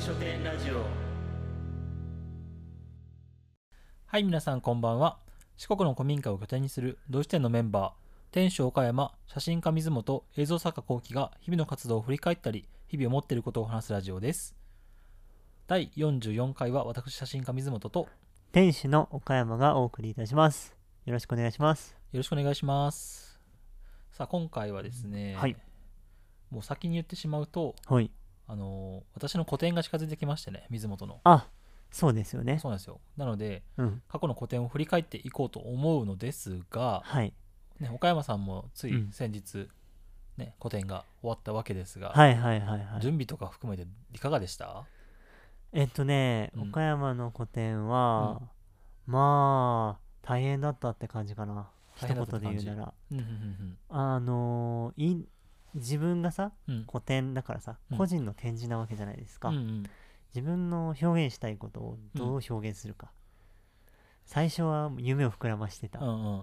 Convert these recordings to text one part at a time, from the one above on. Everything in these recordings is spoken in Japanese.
書店ラジオはい、皆さんこんばんは。四国の古民家を拠点にする同志店のメンバー、店主岡山、写真家水本、映像作家幸喜が日々の活動を振り返ったり、日々思っていることを話すラジオです。第44回は私、写真家水本と、よ店主の岡山がお送りいたします。よろしくお願いします。ろしくお願いします。さあ、今回はですね、はいもう先に言ってしまうと、はい。あのー私の個展が近づいてきましてね、水本の。あ、そうですよね。そうなんですよ。なので、うん。過去の個展を振り返っていこうと思うのですが、はい。ね、岡山さんもついうん先日、ね個展が終わったわけですが、はいはいはいはい。準備とか含めていかがでした？えっとね、うん岡山の個展は、まあ、大変だったって感じかな。一言で言うなら。うんうんあのーい自分がさ、うん。だからさ、うん。個人の展示なわけじゃないですか。うんうん。自分の表現したいことをどう表現するか。最初は夢を膨らましてた。うんうん。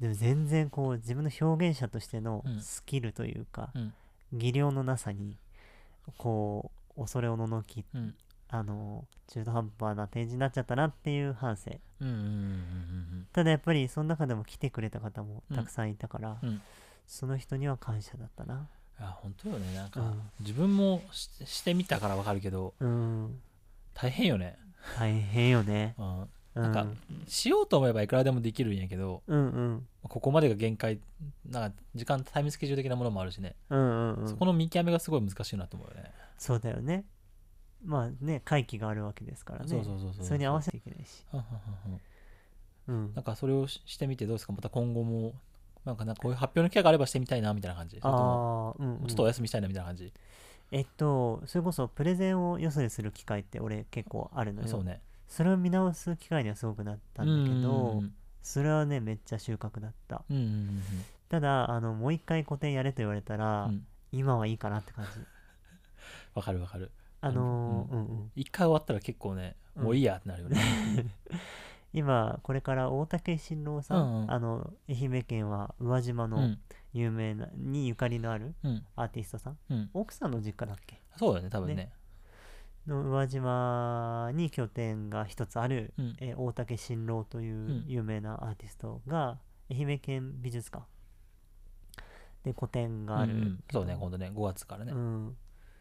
でも全然こう自分の表現者としてのうん。スキルというか、うん。技量のなさにこう恐れおののきうん。あの中途半端な展示になっちゃったなっていう反省。ただやっぱりその中でも来てくれた方もたくさんいたから、うんうんその人には感謝だったな。あ本当よね。なんか、うん。自分もししてみたからわかるけどうん。大変よね、大変よね。うん、うん。なんかしようと思えばいくらでもできるんやけどうんうん。ここまでが限界なんか時間タイムスケジュール的なものもあるしね、うんうんうん。そこの見極めがすごい難しいなと思うよね。そうだよね。まあね会期があるわけですからね。そうそうそうそうそれに合わせていけないし。はんはんはんはん。うん。なんかそれをししてみてどうですか？また今後もなんかなんかこういう発表の機会があればしてみたいなみたいな感じ。ああうん、うん、ちょっとお休みしたいなみたいな感じ、えっと、それこそプレゼンをよそでする機会って俺結構あるのよ。そうね。それを見直す機会にはすごくなったんだけど、うんそれはね、めっちゃ収穫だった。うんうんうんただ、あの、もう一回個展やれと言われたら、うん。うん今はいいかなって感じ。わかるわかる。あのーううんうん。一回終わったら結構ねうんもういいやってなるよね、今、これから大竹新郎さん、うんうん。あの、愛媛県は宇和島のうん。有名な、にゆかりのあるうん。アーティストさん。うん。奥さんの実家だっけ？そうだよね多分ね。ね。の宇和島に拠点が一つある、うん。えー大竹新郎といううん。有名なアーティストが愛媛県美術館。で個展がある。うんうん。そうね今度ね5月からね、うん。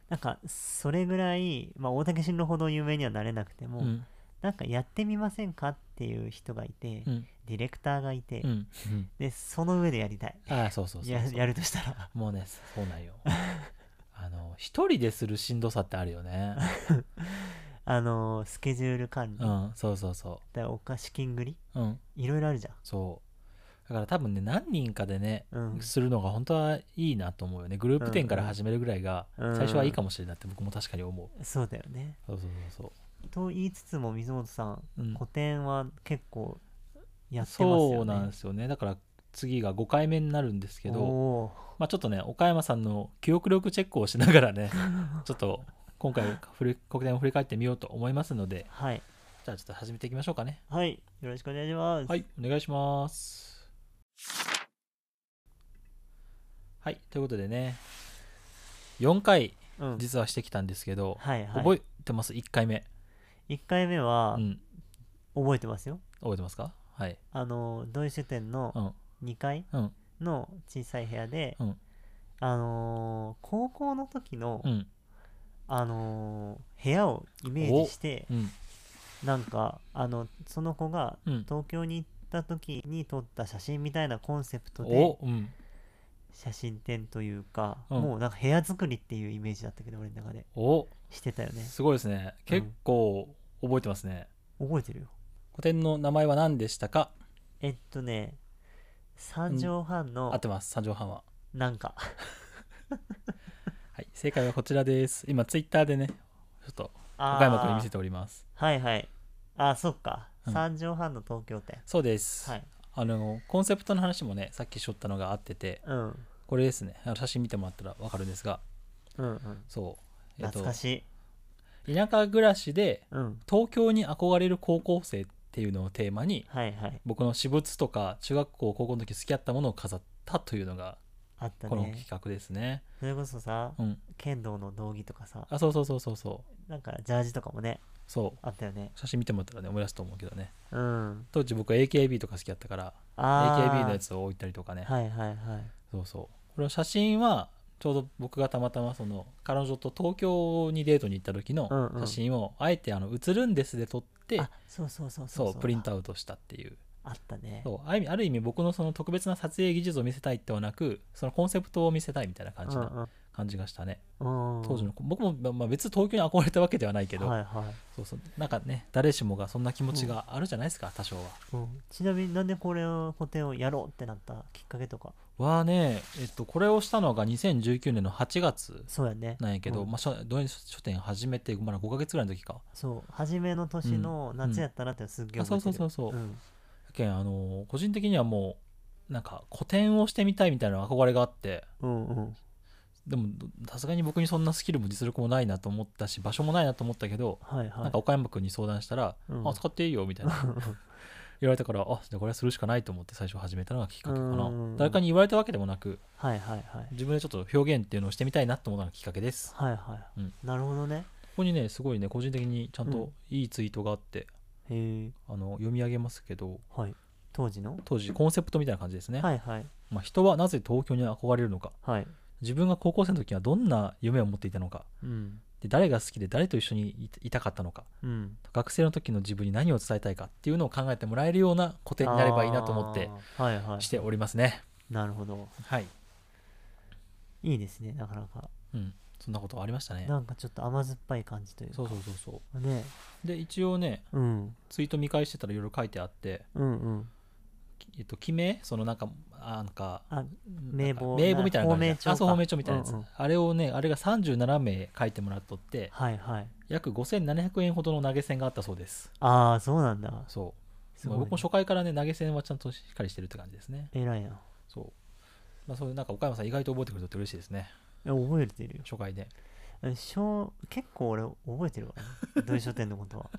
なんかそれぐらい、まあ、大竹新郎ほど有名にはなれなくても、うんなんかやってみませんかっていう人がいて、うん。ディレクターがいて、うん。うんでその上でやりたい。ああそうそうそうそう。ややるとしたら。もうねそうなんよ。あの一人でするしんどさってあるよね。あのースケジュール管理、うんそうそうそだからお菓子金繰り？ううん。いろいろあるじゃん。そう。だから多分ね何人かでね、うん。するのが本当はいいなと思うよね。グループ展から始めるぐらいがうん。最初はいいかもしれないって僕も確かに思う、そうだよね。そうそうそうと言いつつも水本さん、そう、うん。個展は結構やってますそよね。うなんですよね。だから次が5回目になるんですけどおまあちょっとね岡山さんの記憶力チェックをしながらね ちょっと今回振り国展を振り返ってみようと思いますのでーはい。じゃあちょっと始めていきましょうかね。はい。よろしくお願いします。はい。お願いします。はい。ということでね4回うん。実はしてきたんですけど、はいはい。覚えてます？1回目、1回目はうん。覚えてますよ。覚えてますか？はい。あの土井書店のうん。2階うん。の小さい部屋で、うん。あのー高校の時の、うん。あのー部屋をイメージしてうん。なんかあのその子がうん。東京に行った時に撮った写真みたいなコンセプトでおうん。写真展というか、うん。もうなんか部屋作りっていうイメージだったけど俺の中で。お。してたよね。すごいですね。結構覚えてますね、覚えてるよ。個展の名前は何でしたか？えっとね3畳半の合ってます。3畳半は。なんか。はい正解はこちらです。今ツイッターでねちょっと岡山君に見せております。はいはい。あそっか、うん。3畳半の東京店。そうです、はい。あのコンセプトの話もねさっきしょったのがあっててうん。これですね。あの写真見てもらったら分かるんですが。うんうん。そう、えっと懐かしい、田舎暮らしでうん。東京に憧れる高校生っていうのをテーマにはいはい。僕の私物とか中学校高校の時好きだったものを飾ったというのがあったこのね企画ですね。それこそさうん。剣道の道着とかさ。あそうそうそうそうそうなんかジャージとかもねそう。あったよね。写真見てもらったらね思い出すと思うけどね。うん。当時僕は AKB とか好きだったからあー。AKB のやつを置いたりとかね。はいはいはい。そうそう。これは写真はちょうど僕がたまたまその彼女と東京にデートに行った時の写真をあえてあの写るんですで撮ってあそうそうそうそうプリントアアウトしたっていうあったね。そう。ある意味ある意味僕のその特別な撮影技術を見せたいってはなくそのコンセプトを見せたいみたいな感じな感じがしたね。うん。うん当時の僕も、まあまあ、別に東京に憧れたわけではないけど、はいはい。そうそう。なんかね誰しもがそんな気持ちがあるじゃないですか、多少は。うん、ちなみになんでこれを個展をやろうってなったきっかけとか？はね、えっと、これをしたのが2019年の8月そうやね。なんやけど、うん。まあ、書書店始めてまだ5ヶ月ぐらいの時か。そう。初めの年の夏やったなってすっげえう覚えてる。そうそうそう。うんんあの個人的にはもうなんか個展をしてみたいみたいな憧れがあって。うんうん。でもさすがに僕にそんなスキルも実力もないなと思ったし場所もないなと思ったけど、はいはい。なんか岡山君に相談したら「うんあ使っていいよ」みたいな。言われたからあじゃあこれはするしかないと思って最初始めたのがきっかけかなうん。誰かに言われたわけでもなくはいはいはい。自分でちょっと表現っていうのをしてみたいなと思ったのがきっかけです。はいはい、うん。なるほどね。ここにねすごいね個人的にちゃんといいツイートがあって、あの読み上げますけど。はい。当時の？当時コンセプトみたいな感じですね、はいはい。まあ、人はなぜ東京に憧れるのか。はい。自分が高校生の時はどんな夢を持っていたのか。うん。で誰が好きで誰と一緒にいいたかったのか。うん。学生の時の自分に何を伝えたいかっていうのを考えてもらえるような個展になればいいなと思ってはいはい。しておりますね。なるほど。はい、いいですね。なかなか。うん、そんなことありましたね。なんかちょっと甘酸っぱい感じというか。そうそうそうそね。うで一応ねうん。ツイート見返してたらいろいろ書いてあって、うんうん。えっと、記名？そのなんかあなんか名簿名簿みたいな感じあそう法名帳みたいなやつ、うんうん。あれをねあれが37名書いてもらっとってはいはい。約5700円ほどの投げ銭があったそうです。ああそうなんだ。そう。すごいまあ僕も初回からね投げ銭はちゃんとしっかりしてるって感じですね。偉いな。そう。まあそういうなんか岡山さん意外と覚えてくれると嬉しいですね。え覚えてるよ。初回で。え小結構俺覚えてるわね。土井書店のことは。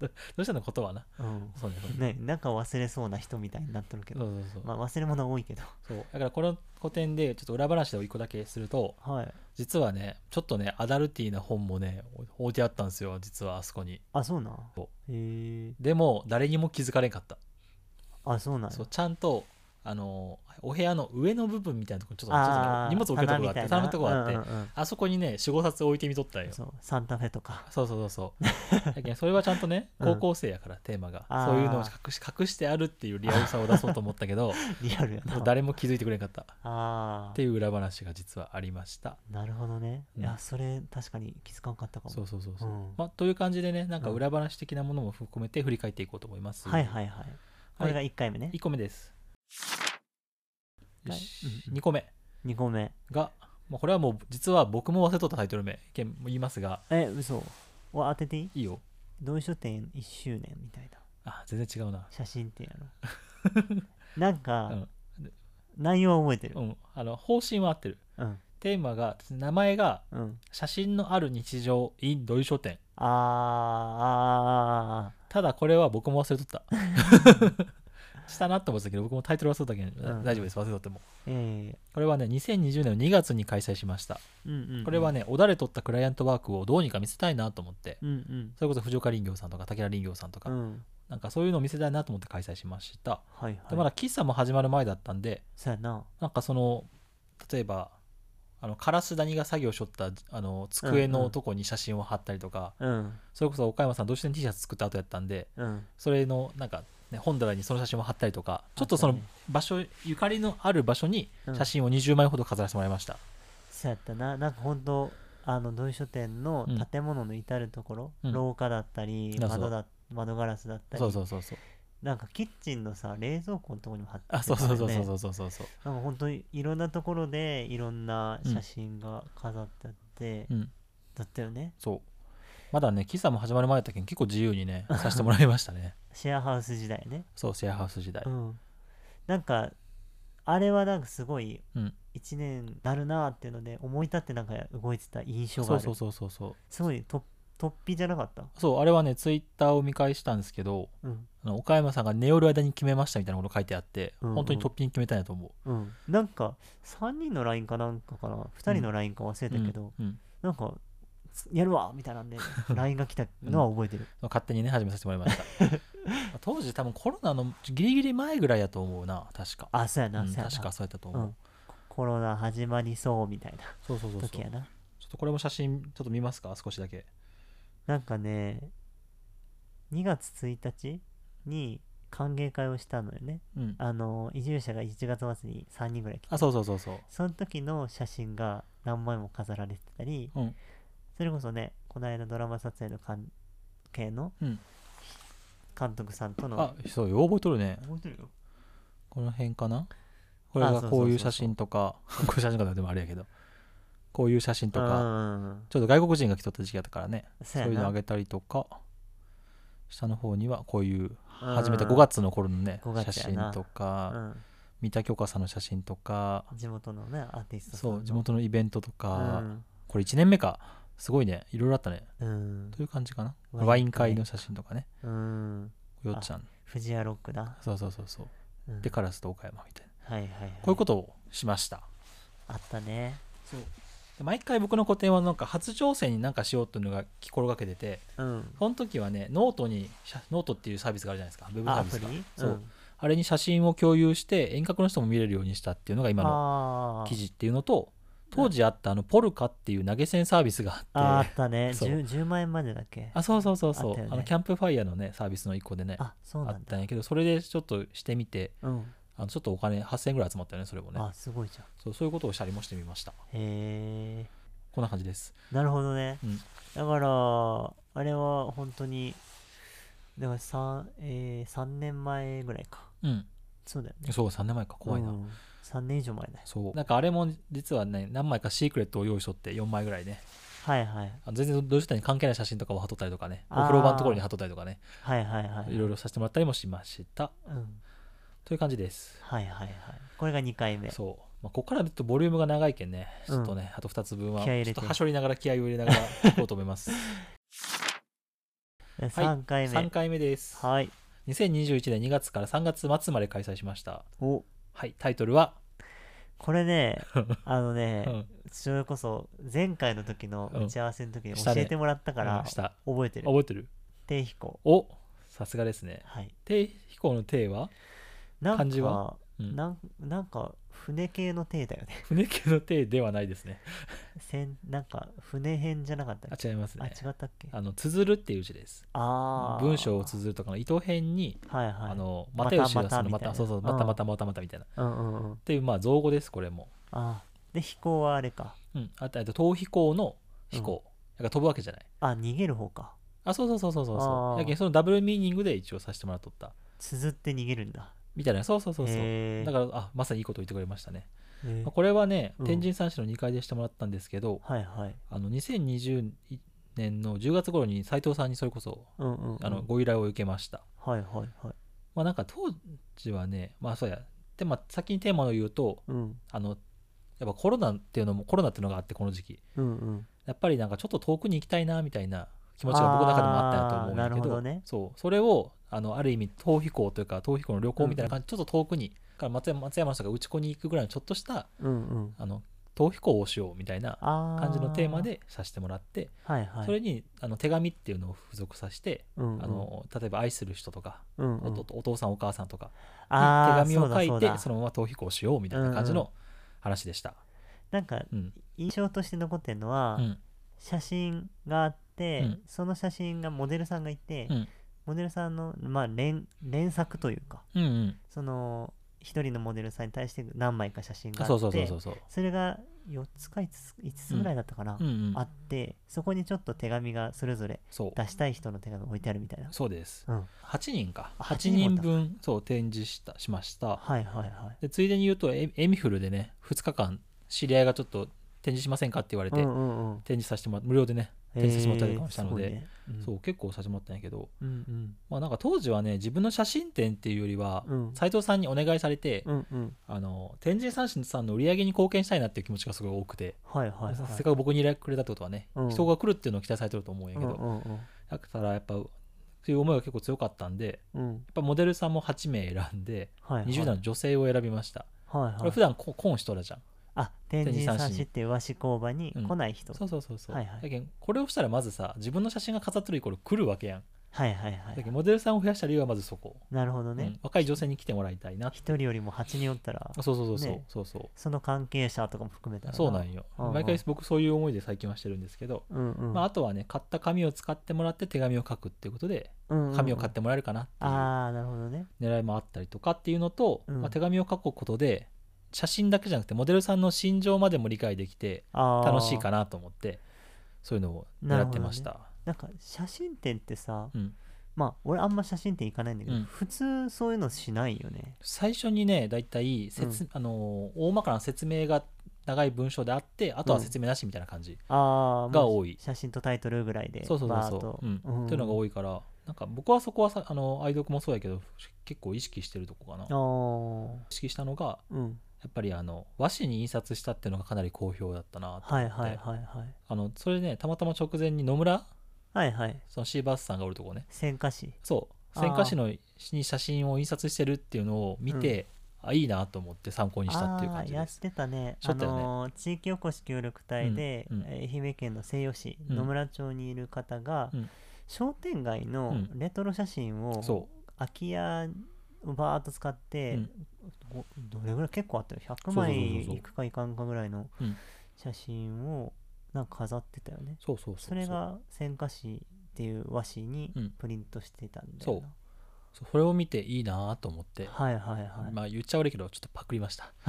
どうしたのことはな。うん。そうねそうね。ねなんか忘れそうな人みたいになってるけど。そうそうそう、まあ忘れ物は多いけど。そう。だからこの古典でちょっと裏話を一個だけするとはい。実はねちょっとねアダルティーな本もね置いてあったんですよ実はあそこに。あそうなへえでも誰にも気づかれんかった。あそうなんや。そうちゃんとあのお部屋の上の部分みたいなところちょっと荷物置けるとこがあって棚みたいな棚のとこがあって、うんうんうん。あそこにね45冊置いてみとったんよ。そうサンタフェとか。そうそうそうそう。だけどそれはちゃんとね うん。高校生やから、テーマがそういうのを隠し隠してあるっていうリアルさを出そうと思ったけどリアルやな。誰も気づいてくれんかった。っあていう裏話が実はありました。あなるほどね。うん。いやそれ確かに気づかんかったかも。そうそうそうそう、うん。まあ、という感じでねなんかうん。裏話的なものも含めて振り返っていこうと思います、はいはいはい。これが1回目ね。1個目です。よはい。し、うん2個目。2個目。が、まあ、これはもう実は僕も忘れとったタイトル名言いますが。え嘘。は当てていい？いいよ。同書店1周年みたいな。あ全然違うな。写真ってやろ なんか、うん。内容は覚えてる？うん、あの方針は合ってる。うん。テーマが名前がうん。写真のある日常 in 土井書店。あーあただこれは僕も忘れとった したなと思ってたけど僕もタイトル忘れたけど、うん。大丈夫です忘れとっても。ーえ。これはね2020年の2月に開催しました。えうんうんうん。これはね、おだれ取ったクライアントワークをどうにか見せたいなと思って、うんうん。それこそ藤岡林業さんとか武田林業さんとか、うん。なんかそういうのを見せたいなと思って開催しました。はいはい。で、まだ喫茶も始まる前だったんで、そな。なんかその、例えば、あのカラス谷が作業しょったあの机のとこに写真を貼ったりとか、うんそれこそ岡山さんどうして T シャツ作った後やったんでうん。それのなんか、ね、本棚にその写真を貼ったりとかちょっとその場所、ゆかりのある場所にうん。写真を20枚ほど飾らせてもらいました、そうやったな。なんか本当あの土井書店のうん。建物の至る所、うん。廊下だったりそうそう。窓だ窓ガラスだったりそうそうそうそう。なんかキッチンのさ冷蔵庫のところにも貼ってあそうそうそうたよねそうそうそうそう。なんか本当にいろんなところでいろんな写真が飾ってあって、うん。だったよね。そう。まだね喫茶も始まる前だったけど結構自由にねさせてもらいましたね シェアハウス時代ね。そうシェアハウス時代。うん。なんかあれはなんかすごいうん。1年なるなっていうので思い立ってなんか動いてた印象がある。そうそうそうそうそう。すごいと突飛じゃなかった？そうあれはねツイッターを見返したんですけどうん。ああの岡山さんが寝よる間に決めましたみたいなこと書いてあって、うんうん。本当に突飛に決めたんやと思う。うん。なんか3人の LINE かなんかかな？2人の LINE か忘れたけど、うんうん。なんかやるわみたいなんで LINE が来たのは覚えてる、勝手にね始めさせてもらいました。まあ当時多分コロナのギリギリ前ぐらいやと思うな確か。あそうやな、うんそうやな。確かそうやったと思う、うん。コロナ始まりそうみたいなそうそうそうそう。ちょ時やなっとこれも写真ちょっと見ますか少しだけ。なんかね2月1日に歓迎会をしたのよね。うん。あの移住者が1月末に3人ぐらい来て。あそうそうそうそう。その時の写真が何枚も飾られてたり、うんそれこそねこの間ドラマ撮影の関係のうん。監督さんとのあそうよ。う覚えとるね。覚えてるよ。この辺かな？これがあそうそうそうそう。こういう写真とか。こういう写真とかでもあれやけど。こういう写真とか。うんちょっと外国人が来とった時期だったからね。そそうういうのあげたりとか。下の方にはこういう始めたうん5月の頃のね5月やな写真とか。うん。三田京香さんの写真とか。地元のねアーティストさんのそう地元のイベントとうかん。これ1年目かすごいね。いろいろあったね。うん。という感じかな。ワイン会の写真とかね。うん。よっちゃん。藤屋ロックだ、そうそうそうそう。うん。でカラスと岡山みたいな。はいはいはい。こういうことをしました。あったね。そう。で毎回僕の個展はなんか初挑戦になんかしようっていうのが心がけててうん。その時はねノートに写ノートっていうサービスがあるじゃないですか。ウェブサービスが。そう。あれに写真を共有して遠隔の人も見れるようにしたっていうのが今のの記事っていうのと当時あったあのポルカっていう投げ銭サービスがあって。ああったね。そう。10, 10万円までだっけ？あそうそうそうそう。あね。あのキャンプファイヤーのねサービスの一個でね。ああそうなんだ。ったんやけどそれでちょっとしてみてうん。あのちょっとお金8000円ぐらい集まったよねそれもね。あすごいじゃん。そうそういうことをしたりもしてみました。へえ。こんな感じです。なるほどね、うん。だからあれは本当にだから 3,、えー、3年前ぐらいか。うん。そうだよね。そう3年前か。怖いな、うん、3年以上前だよ。そう。なんかあれも実はね何枚かシークレットを用意しとって4枚ぐらいね。はいはい。あの全然同時に関係ない写真とかを貼っとったりとかね。おあー。風呂場のところに貼っとったりとかね。はいはいはいい。ろいろさせてもらったりもしました。うんという感じです。はいはいはい。これが2回目。そう、まあ、ここからちょっとボリュームが長いけんね。ちょっとね、あと2つ分は気合いちょってとはしょりながら気合を入れながらいこうと思います。で3回目。3回目です。はい。2021年2月から3月末まで開催しました。おはいタイトルは、これね あのうねん。それこそ前回の時の打ち合わせの時に教えてもらったからうんした。覚えてる。覚えてる？低飛行おさすがですね。はい。低飛行の低は、なんか漢字は？うん。なんなんか船系の艇だよね。船系の低ではないですね。船なんか船編じゃなかったっあけ？あ違いますね。違ったっけ？あの綴るっていう字です。ああ文章を綴るとかの糸辺に、はいはい。あのがそのまたそうそううんまたまたまたまたみたいな。っうんうんうん。ていうまあ造語ですこれも。あで飛行はあれか。うん。あとあと逃避行の飛行、だから飛ぶわけじゃない。あ逃げる方か。あそうそうそうそうそうそう。やけんそのダブルミーニングで一応させてもらっとった。綴って逃げるんだみたいな。そうそうそうそう。へー。だからあまさにいいこと言ってくれましたね、へー。まあこれはねうん。天神三市の2階でしてもらったんですけど、はいはい。あの2020年の10月頃に斉藤さんにそれこそうんうん、うん、あのご依頼を受けました、はいはいはい。まあなんか当時はねまあそうや。でまあ先にテーマを言うとうん。あのやっぱコロナっていうのもコロナっていうのがあってこの時期。うんうん。やっぱりなんかちょっと遠くに行きたいなみたいな気持ちが僕の中でもあったと思うんだけどね。そう。それをあのある意味逃避行というか逃避行の旅行みたいな感じ、ちょっと遠くにから松山松山の人が内子に行くぐらいのちょっとしたうんうん。あの逃避行をしようみたいなあ感じのテーマでさせてもらってはいはい。それにあの手紙っていうのを付属させて、うんうん。あの例えば愛する人とか、うんうん。お父さんお母さんとかに手紙を書いてそのまま逃避行しようみたいな感じの話でした。なんかうん。印象として残ってるのは、うん。写真があって、うん。その写真がモデルさんがいて、うんモデルさんの、まあ、連連作というかうんうん。その一人のモデルさんに対して何枚か写真があってそれが4つか5つ ,5 つぐらいだったかな、うん。うんあってそこにちょっと手紙がそれぞれ出したい人の手紙置いてあるみたいな、そうです。うん、8人か。あ8 8人分そう展示したしました。はいはいはい。でついでに言うとエエミフルでね2日間知り合いがちょっと展示しませんかって言われて、うんうんうん。展示させてもらって無料でね展示してもらったりとかもしたので、えーね。うん。そう結構させてもらったんやけど。うんうん。まあなんか当時はね自分の写真展っていうよりはうん。斉藤さんにお願いされて、うんうん。あの天神三さんの売り上げに貢献したいなっていう気持ちがすごい多くて、はいはいはい。せっかく僕に依頼くれたってことはね、うん。人が来るっていうのを期待されてると思うんやけど、うんうんうん。だからやっぱそういう思いが結構強かったんでうん。やっぱモデルさんも8名選んではいはい。20代の女性を選びました、はいはい。これ普段コンしとるじゃんあ天神さしっていう和紙工場に来ない人、そうそうそうそう、はいはい。だけどこれをしたらまずさ自分の写真が飾ってるイコール来るわけやん。はいはいはだけモデルさんを増やした理由はまずそこ、なるほどね。うん、若い女性に来てもらいたいな一人よりも8人おったら。そうそうそうそう、ね。そうそう。その関係者とかも含めたらそうなんよ。うんうん。毎回僕そういう思いで最近はしてるんですけど、うんうん。まあ、あとはね買った紙を使ってもらって手紙を書くっていうことでうんうんうん。紙を買ってもらえるかなっていうああなるほどね。狙いもあったりとかっていうのと、うん。まあ、手紙を書くことで写真だけじゃなくてモデルさんの心情までも理解できて楽しいかなと思ってそういうのを狙ってました、なんか写真展ってさうん、まあ俺あんま写真展行かないんだけど、うん。普通そういうのしないよね。最初にねだいたい説、あのー大まかな説明が長い文章であってあとは説明なしみたいな感じ、が多い。写真とタイトルぐらいでそうそうそうそう、うん。っていうのが多いからなんか僕はそこはさあの愛読もそうやけど結構意識してるとこかな。意識したのがうんやっぱりあの和紙に印刷したっていうのがかなり好評だったなと思って、はいはいはいはい。あのそれねたまたま直前に野村はいはい。そのシーバースさんがおるとこね。線化紙そう。あー戦火紙のに写真を印刷してるっていうのを見て、あいいなと思って参考にしたっていう感じです。やってたね。しょったよのー地域おこし協力隊で、うんうん。愛媛県の西予市、うん。野村町にいる方が、うん。商店街のうん。レトロ写真を、そ空き家をバーッと使って、うん。ごどれぐらい結構あったよ。100そうそうそうそう。枚いくかいかんかぐらいのうん。写真をなんか飾ってたよね、そうそうそうそれが線化紙っていう和紙にうん。プリントしてたんだよな、そう。それを見ていいなと思って、はいはいはい、まあ言っちゃ悪いけどちょっとパクりました。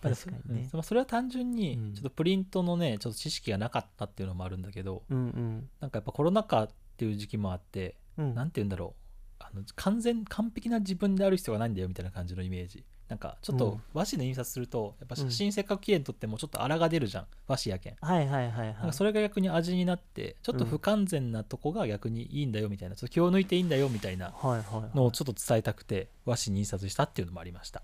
確かにね。それは単純にうん。ちょっとプリントのねちょっと知識がなかったっていうのもあるんだけど、うんうん。なんかやっぱコロナ禍っていう時期もあって、うん。なんて言うんだろうあの完全完璧な自分である必要がないんだよみたいな感じのイメージ。なんかちょっとうん。和紙で印刷するとやっぱ写真せっかく綺麗に撮ってもちょっと荒が出るじゃん。和紙やけん。はいはいはいはい。なんかそれが逆に味になってちょっと不完全なとこが逆にいいんだよみたいなちょっと気を抜いていいんだよみたいなはいはいはい。のをちょっと伝えたくて和紙に印刷したっていうのもありました。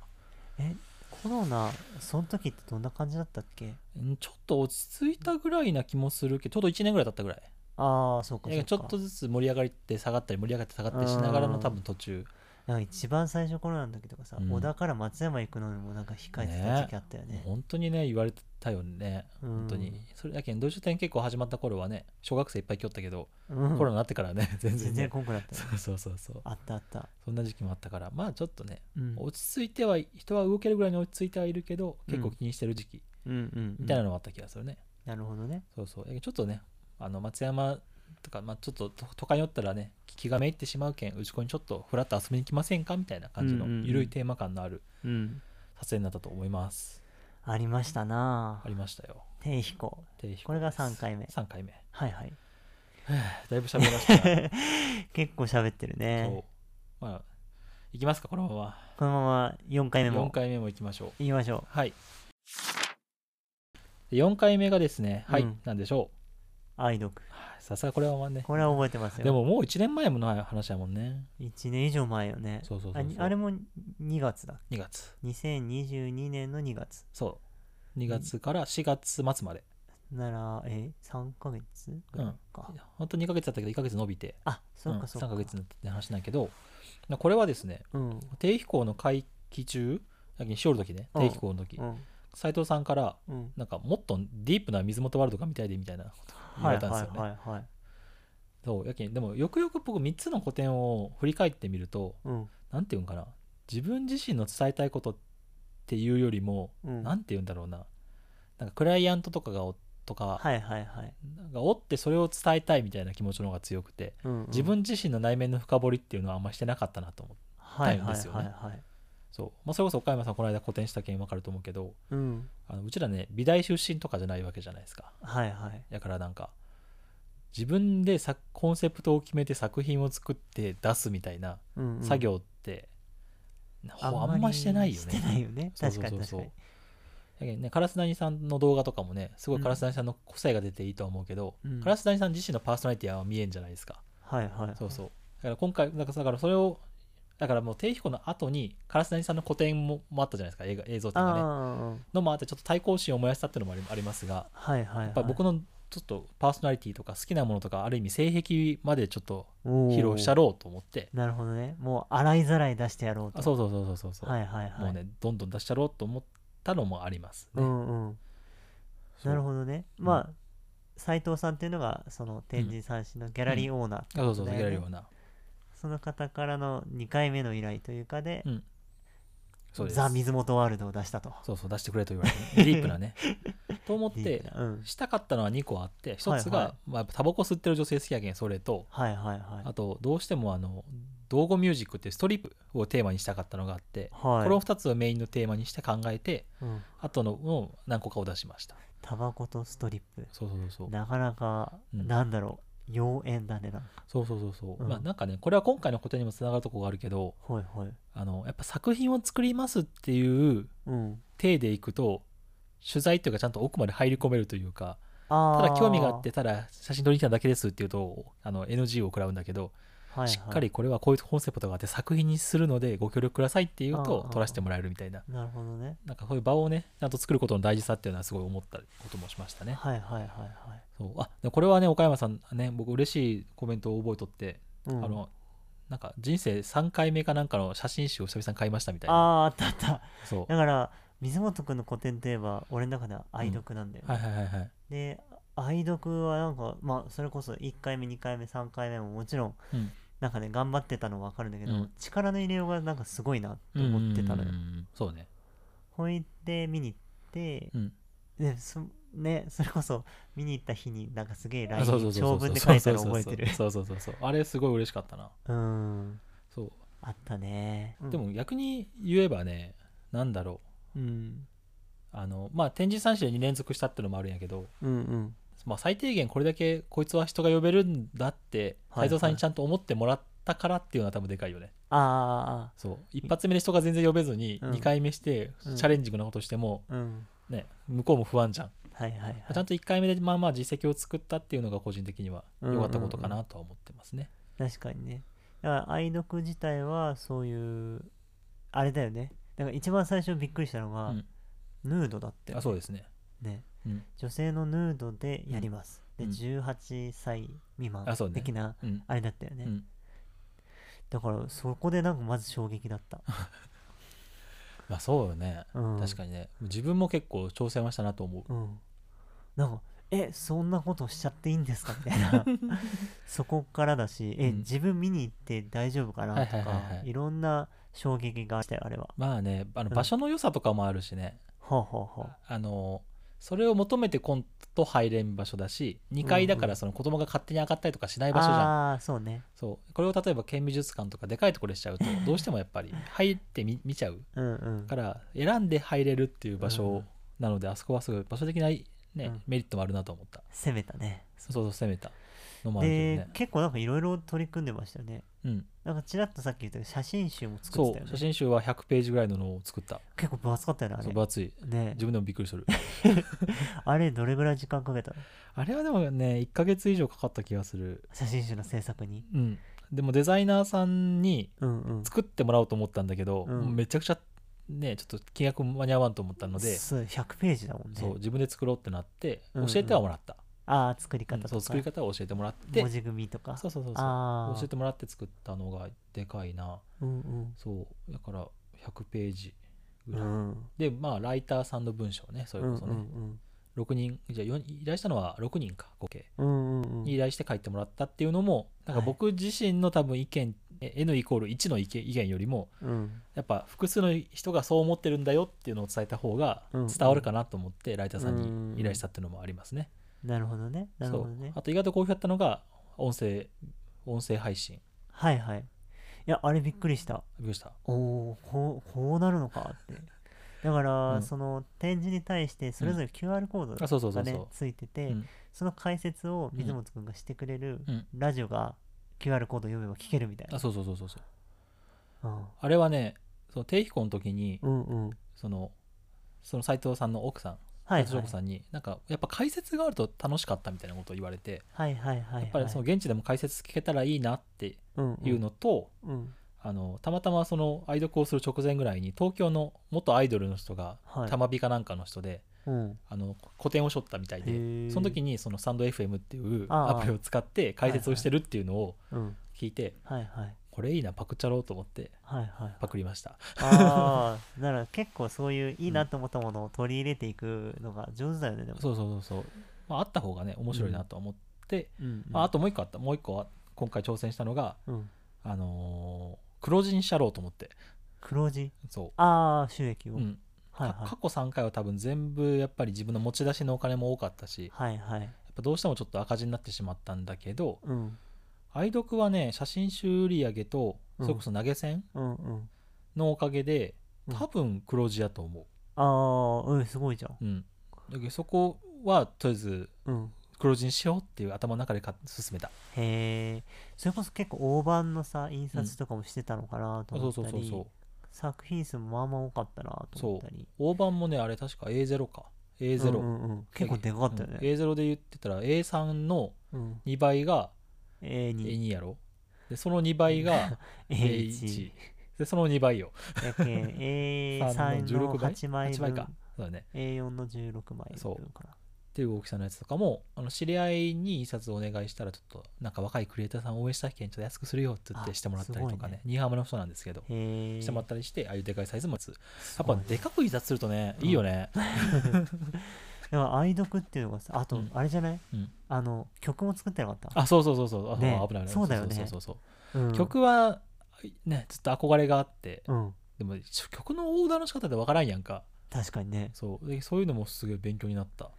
えコロナその時ってどんな感じだったっけ？うんちょっと落ち着いたぐらいな気もするけどちょうど1年ぐらい経ったぐらいああそうかちょっとずつ盛り上がって下がったり盛り上がって下がったりしながらの多分途中。なんか一番最初コロナの時とかさ、うん。小田から松山行くのにもなんか控えてた時期あったよね。本当にね言われたよね。うん。本当に。それだけど同書店結構始まった頃はね小学生いっぱい来よったけど、うん。コロナになってからね 全然全ね然こんくなったよそうそうそうそう。あったあった、そんな時期もあったから。まあちょっとねうん、落ち着いては人は動けるぐらいに落ち着いてはいるけど結構気にしてる時期みたいなのがあった気がするね、なるほどね。そうそう。えちょっとねあの松山とか、まあ、ちょっと都都会におったらね気がめいってしまうけんうちこにちょっとフラッと遊びに来ませんか？みたいな感じのうんうんうん。緩いテーマ感のあるうん撮影になったと思います。ありましたな。ありましたよ。低飛行これがです。3回目。3回目。はいはい。だいぶ喋りました。が 結構喋ってるね。まあいきますかこのまま。このまま4回目も。4回目も行きましょう。行きましょはい。で4回目がですねはい、うん。なんでしょう愛読。うさすがこれはまあね。これは覚えてますよ。でももう1年前もの話やもんね。1年以上前よね。そうそうそうあれも2月だ2月。2022年の2月。そう。2月から4月末まで。ならえ3ヶ月ぐらいか、本当2ヶ月だったけど1ヶ月伸びて。あそうかそうか、3ヶ月になったって話なんやけど。これはですねうん。低飛行の会期中だけにしおる時ね。うん。低飛行の時。うん斉藤さんからうん。なんかもっとディープな水元ワールドが見たいでみたいなこと言わはいはいれたんですよね、はいはいそうやけんでもよくよく僕3つの古典を振り返ってみるとうん。なんていうんかな自分自身の伝えたいことっていうよりも、うん。なんていうんだろうななんかクライアントとかがおとか,、はいはいはい、なんかおってそれを伝えたいみたいな気持ちの方が強くてうんうん。自分自身の内面の深掘りっていうのはあんましてなかったなと思うはいはいたいんですよね。はいはいそう、まあ、それこそ岡山さんこの間個展した件分かると思うけどうん。あのうちらね美大出身とかじゃないわけじゃないですか。はいはい。だからなんか自分でさコンセプトを決めて作品を作って出すみたいなうんうん。作業って、ほあんましてないよね。してないよね。そう確そうそうそう。かに確かに。だけどねカラスダニさんの動画とかもねすごいカラスダニさんの個性が出ていいとは思うけど、うん。カラスダニさん自身のパーソナリティは見えんじゃないですか。はいはいはい。そうそう。だから今回だからそれをだからもう低飛行の後にカラスダニさんの個展ももあったじゃないですか。映画映像展がね。のもあってちょっと対抗心を燃やしたっていうのもありますが。はいはいはい。やっぱ僕のちょっとパーソナリティとか好きなものとかある意味性癖までちょっと披露したろうと思って。なるほどね。もう洗いざらい出してやろうと。あそうそうそうそうそうそう、はいはいはい。もうねどんどん出したろうと思ったのもありますね、うんうん。なるほどね。うん。まあ斉藤さんっていうのがその天神三種のギャラリーオーナーってあことだよねそうそうそうやるようなその方からの2回目の依頼というかで、うん。そうです。ザ・水元ワールドを出したと。そうそう出してくれと言われて ディープなね。と思ってしたかったのは2個あって1つが、はいはい。まあ、タバコ吸ってる女性好きやけんそれとはいはいはい。あとどうしてもあの道後ミュージックっていうストリップをテーマにしたかったのがあって、はい。この2つをメインのテーマにして考えてうん、あとのを何個かを出しました。タバコとストリップ。そうそうそうそう。なかなか、うん。なんだろう、妖艶だねなんか。そうそうそうそう、うんまあなんかねこれは今回のことにもつながるところがあるけどはいはい。あのやっぱ作品を作りますっていううん。体でいくと取材というかちゃんと奥まで入り込めるというかあただ興味があってただ写真撮りに来ただけですっていうとあの NG を食らうんだけど、はいはい、しっかりこれはこういうコンセプトがあって作品にするのでご協力くださいっていうと撮らせてもらえるみたいな。なるほどね。なんかそういう場をねちゃんと作ることの大事さっていうのはすごい思ったこともしましたね。はいはいはいはい。そう。あこれはね岡山さんね僕嬉しいコメントを覚えとって、うん、あのなんか人生3回目かなんかの写真集を久々に買いましたみたいな。あーあったあった。そう。だから、水本くんの古典といえば、俺の中では愛読なんだよね。はいはいはいはい。で、愛読はなんか、まあ、それこそ1回目、2回目、3回目ももちろん、うんなんかね、頑張ってたのは分かるんだけど、うん。力の入れようがなんかすごいなって思ってたのよ。うん。そうね。ほいで見に行って、うん。でそね、それこそ見に行った日になんかすげえあ LINE そうそうそうそう。長文で書いたの覚えてる。そうそうそうそう。あれすごい嬉しかったな。うん、そう。あったね。でも逆に言えばねなんだろう。うん、あのまあ展示三種で2連続したってのもあるんやけど、うんうん。まあ、最低限これだけこいつは人が呼べるんだってはい斎藤さんにちゃんと思ってもらったからっていうのは多分でかいよね。あああそう。一発目で人が全然呼べずにうん。2回目してうんチャレンジングなことしても。ね、向こうも不安じゃん、はいはいはい。ちゃんと1回目でまあまあ実績を作ったっていうのが個人的には良かったことかなとは思ってますね、確かにね。だから愛読自体はそういう、あれだよね。だから一番最初びっくりしたのが、うん。ヌードだって、あそうですね、ね。うん。女性のヌードでやります。うん。で、18歳未満的な、うん。あれだったよね。うん。だからそこでなんかまず衝撃だった。まあそうよね、うん、確かにね。自分も結構挑戦はしたなと思う。うん。なんか、え、そんなことしちゃっていいんですか？みたいな。そこからだし、え、うん。自分見に行って大丈夫かな？とか、はいはいはい。はいいろんな衝撃があったよ、あれは。まあねあのうん。場所の良さとかもあるしね、ほうほうほう。あのそれを求めてコント入れん場所だし2階だからその子供が勝手に上がったりとかしない場所じゃん、ああ、そうね。そうこれを例えば県美術館とかでかいところでしちゃうとどうしてもやっぱり入ってみ見ちゃううんうん。から選んで入れるっていう場所うんなので、あそこはすごい場所的な、ねうん。メリットもあるなと思った。攻めたね。そうそう攻めた。のもあるけどね、で結構なんかいろいろ取り組んでましたよね。うん、なんかちらっとさっき言った写真集も作ってたよね。そう。写。真集は100ページぐらいののを作った。結構分厚かったよね、あれ。分厚い。ね。自分でもびっくりする。あれどれぐらい時間かけたの？あれはでもね1ヶ月以上かかった気がする。写真集の制作に？うん。でもデザイナーさんに。作ってもらおうと思ったんだけど、うん。めちゃくちゃねちょっと金額間に合わんと思ったので、そう100ページだもんね。そう自分で作ろうってなってうんうん教えてはもらった、ああ、作りうん方とか。そう作り方を教えてもらって文字組みとか。そうそうそうそう。教えてもらって作ったのがでかいなうんうん。そうだから100ページぐうらい、ん。でまあライターさんの文章ねそれこそね、うんうん6人じゃあ4依頼したのは6人か合計うん。うんうんうん。に依頼して書いてもらったっていうのもなんか僕自身の多分意見、え N イコール1の意見よりもうん。やっぱ複数の人がそう思ってるんだよっていうのを伝えた方がうん伝わるかなと思ってライターさんうんに依頼したっていうのもありますね。なるほどね。なるほどね。あと意外と好評だったのが音声音声配信はいはい。いや、あれびっくりした。びっくりした。おおこうこうなるのかってだから、うん。その展示に対してそれぞれ QR コードがね。ついてて、うん。その解説を水本くんがしてくれるうん。ラジオが QR コード読めば聞けるみたいな。あそうそうそうそうそう。うん。あれはねその定期校の時にうんうん。そのその斉藤さんの奥さんはいはい。さんになんかやっぱ解説があると楽しかったみたいなことを言われてはいはいはいはい。やっぱりその現地でも解説聞けたらいいなってうんいうのと、うんあのたまたまその愛読をする直前ぐらいに東京の元アイドルの人がはい。玉美かなんかの人でうん。あの個展をしょったみたいでその時にそのスタンド FM っていうアプリを使って解説をしてるっていうのをうん。聞いてはいはい。これいいなパクっちゃろうと思ってはいはい。パクりました。ああ だから結構そういういいなと思ったものを取り入れていくのが上手だよねでも。そうそうそうそう、まあ、あった方がね面白いなと思って、うん。うん。まあ、あともう一個あったもう一個は今回挑戦したのがうん。あのー黒字にしちゃろうと思って。黒字そああ収益う、を、うん。はいはい。か過去3回は多分全部やっぱり自分の持ち出しのお金も多かったし。はいはい。やっぱどうしてもちょっと赤字になってしまったんだけどうん。愛読はね写真集売り上げとうん。それこそ投げ銭うんうん。のおかげでうん。多分黒字やと思ああうんすごいじゃん。う、うん、だけどそこはとりあえずうん黒字にしようっていう頭の中でか進めた。へえそれこそ結構大判のさ印刷とかもしてたのかなとそう思ったり、そうそうそう作品数もまあまあ多かったなと思ったり。大判もねあれ確か A0 か。A0、うんうんうん。結構でかかったよね、うん A0 で言ってたら A3 のうん、2倍が A2 A2 やろ。でその2倍が A1 A1 でその2倍よ。やけん。A3 のの16倍。8枚8倍か。分そうだね。A4 の16枚分そうっていう大きさのやつとかもあの知り合いに印刷をお願いしたらちょっとなんか若いクリエイターさんを応援したいけんちょっと安くするよって言ってあしてもらったりとかね。新居浜の人なんですけど。してもらったりしてああいうでかいサイズもつやっぱでかく印刷するとねうんいいよね。でも愛読っていうのがさあとうん。あれじゃない、うん。あの曲も作ってなかった？あそうそうそうそうあね。危ない危ない。そうだよね。そうそうそううん曲はねずっと憧れがあってうんでも曲のオーダーの仕方でわからんやんか確かにねそうでそういうのもすげえ勉強になった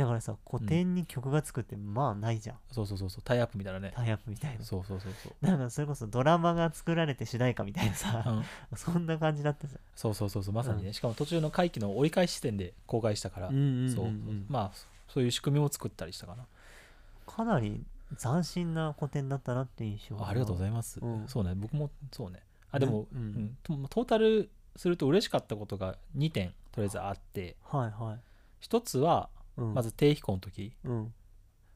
だからさ古典に曲がつくってまあないじゃん、そうそうそうそう。タイアップみたいなね。タイアップみたいな。そうそうそうそう。なんかそれこそドラマが作られて主題歌みたいなさ、うん。そんな感じだったじそうそうそうそうまさにね、うしかも途中の回帰の折り返し地点で公開したから、ゃん。うんうんうん。うんそう。まあそういう仕組みも作ったりしたかな。かなり斬新な古典だったなって印象あありがとうございいます、うん。そうね。僕もそうね。あでも、うん。うん。トトータルすると嬉しかったことが2点とりあえずあって。はいはい。一つはうん、まず低飛行の時、うん、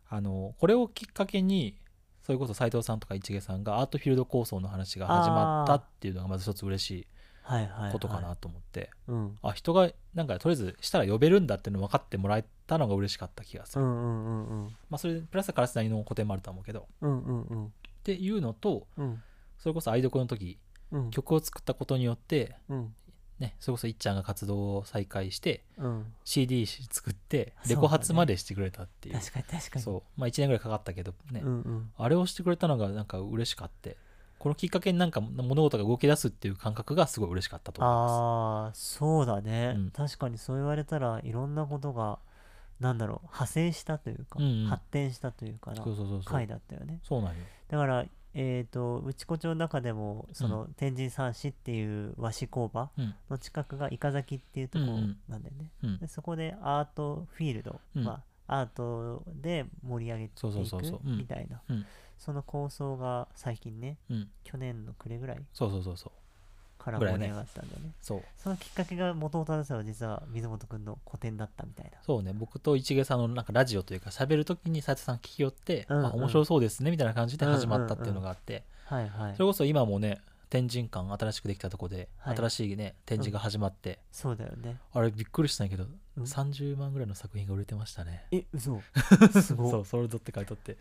あのこれをきっかけにそれこそ斉藤さんとか市毛さんがアートフィールド構想の話が始まったっていうのがまず一つ嬉しはいはい、はいい。ことかなと思って、うん。あ人がなんかとりあえずしたら呼べるんだっていうの分かってもらえたのが嬉しかった気がする、うんうんうんうん。まあそれプラスカラスなりの古典もあると思うけどうんうんうん。っていうのとうんそれこそ愛読の時うん。曲を作ったことによってうん。ねそれこそいっちゃんが活動を再開してうん。CD 作ってレコ発までしてくれたっていう。確かに確かに。そう。まあ1年ぐらいかかったけどね、うんうん。あれをしてくれたのがなんか嬉しかってこのきっかけになんか物事が動き出すっていう感覚がすごい嬉しかったと思います。ああ、そうだね、うん。確かにそう言われたらいろんなことが、なんだろう、派生したというか、うんうん。発展したというかな、そうそうそうそう。回だったよね。そうなんよ。だから、えっ、と、内子町の中でも、その、天神三市っていう和紙工場うん。の近くが伊香崎っていうとこなんだよね。うん。でそこでアートフィールド、うん。まあ、アートで盛り上げていくみたいな、うん。その構想が最近ね、うん。去年の暮れぐらいそうそうそうそうから盛り上がったんだよね。そうそのきっかけが元々は実は水本くんの個展だったみたいな。そうね僕と市毛さんのなんかラジオというか喋る時に斉藤さん聞き寄って、うんうんあ面白そうですねみたいな感じで始まったっていうのがあって、はいはいそ。れこそ今もね天神館新しくできたとこで、はい。新しいね展示が始まって、そうだよね。あれびっくりしたんやけど、うん。30万ぐらいの作品が売れてましたね。え、嘘。すごい。そうソールドって書いとって。へ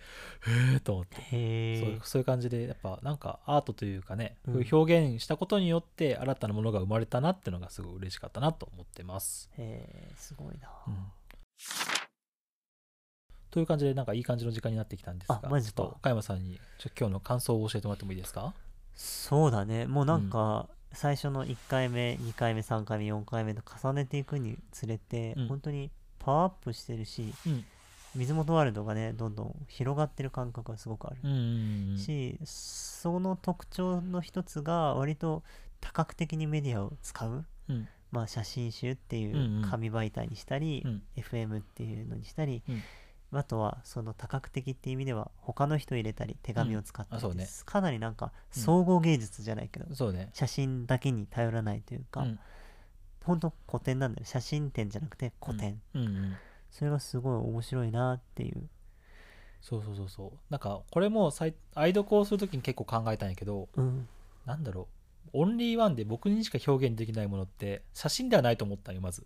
えと思って。へえ。そうそういう感じでやっぱなんかアートというかね、うん。こういう表現したことによって新たなものが生まれたなっていうのがすごい嬉しかったなと思ってます、へえ、すごいな。うん。という感じでなんかいい感じの時間になってきたんですがあマジか。ちょっと岡山さんにちょ今日の感想を教えてもらってもいいですか？そうだね。もうなんか、最初の1回目、2回目、3回目、4回目と重ねていくにつれて、うん本当にパワーアップしてるし、うん水元ワールドがね、どんどん広がってる感覚がすごくある。うんうんうんし、その特徴の一つが、割と多角的にメディアを使う。うんまあ、写真集っていんうんう紙媒体にしたり、うん FM っていうのにしたり、うんあとはその多角的っていう意味では他の人入れたり手紙を使ったりうん。ねですかなりなんかうん総合芸術じゃないけど、そうね。写真だけに頼らないというか、うん。本当古典なんだよ写真展じゃなくて古典、うん。うんそれがすごい面白いなっていう。そうそうそうそう。なんかこれも愛読をするときに結構考えたんやけどうん。なんだろう。オンリーワンで僕にしか表現できないものって写真ではないと思ったんよまず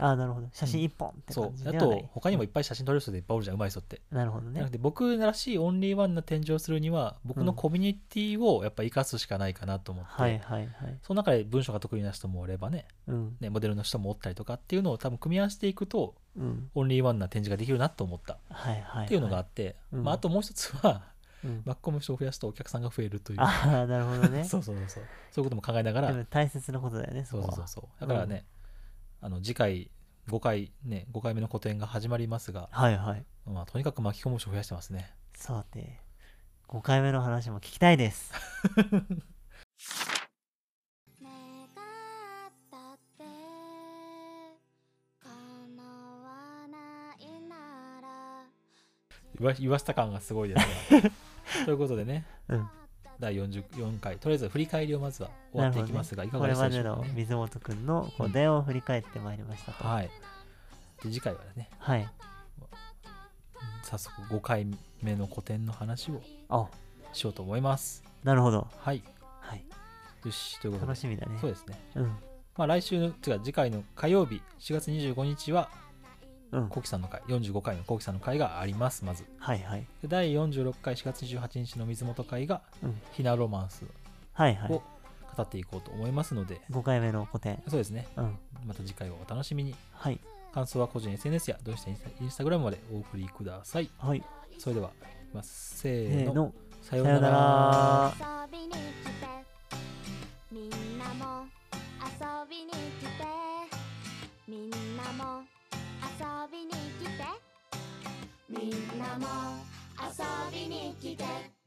ああなるほど。写真一本ってそうあ感じではない、と他にもいっぱい写真撮れる人でいっぱいおるじゃんうまい人ってなるほどね。なので僕らしいオンリーワンな展示をするには僕のうん。コミュニティをやっぱ生かすしかないかなと思って、はいはいはい。その中で文章が得意な人もおればねうん。ねモデルの人もおったりとかっていうのを多分組み合わせていくとうん。オンリーワンな展示ができるなと思った。はいはい、はい、っていうのがあって、うん。まあ、あともう一つはうん、マッコム人を増やすとお客さんが増えるという。ああなるほどね。そうそうそうそう。そういうことも考えながら。大切なことだよねそうそうそう。だからね、あの次回5回ね5回目の個展が始まりますが、はいはい。まあ、とにかく巻き込む人を増やしてますね。さて5回目の話も聞きたいです。願ったって叶わないなら。言わ言わせた感がすごいですが ということでね。うん第44回。とりあえず振り返りをまずは終わっていきますが、いかがでしたこれまででしょうか？ねの水本くんの個展を振り返ってまいりましたと、はい。で次回はねはい。早速5回目の個展の話をあ。しようと思います。なるほど。はい。はい。よし。ということで。楽しみだね。そうですね。うん。まあ来週の次回の火曜日4月25日はうん。コキさんの会45回のコキさんの会がありますまず。はいはい。で第46回4月28日の水元会がうん。ひなロマンスはいはい。お語っていこうと思いますので、5回目の個展。そうですね。うん。また次回をお楽しみに。はい。感想は個人 SNS やどうしてインスタインスタグラムまでお送りください。はい。それではいきますせせーの。ーの。さようさようななら。ら遊びに来てみんなも遊びに来てみんなも遊びに来て。みんなも遊びに来て。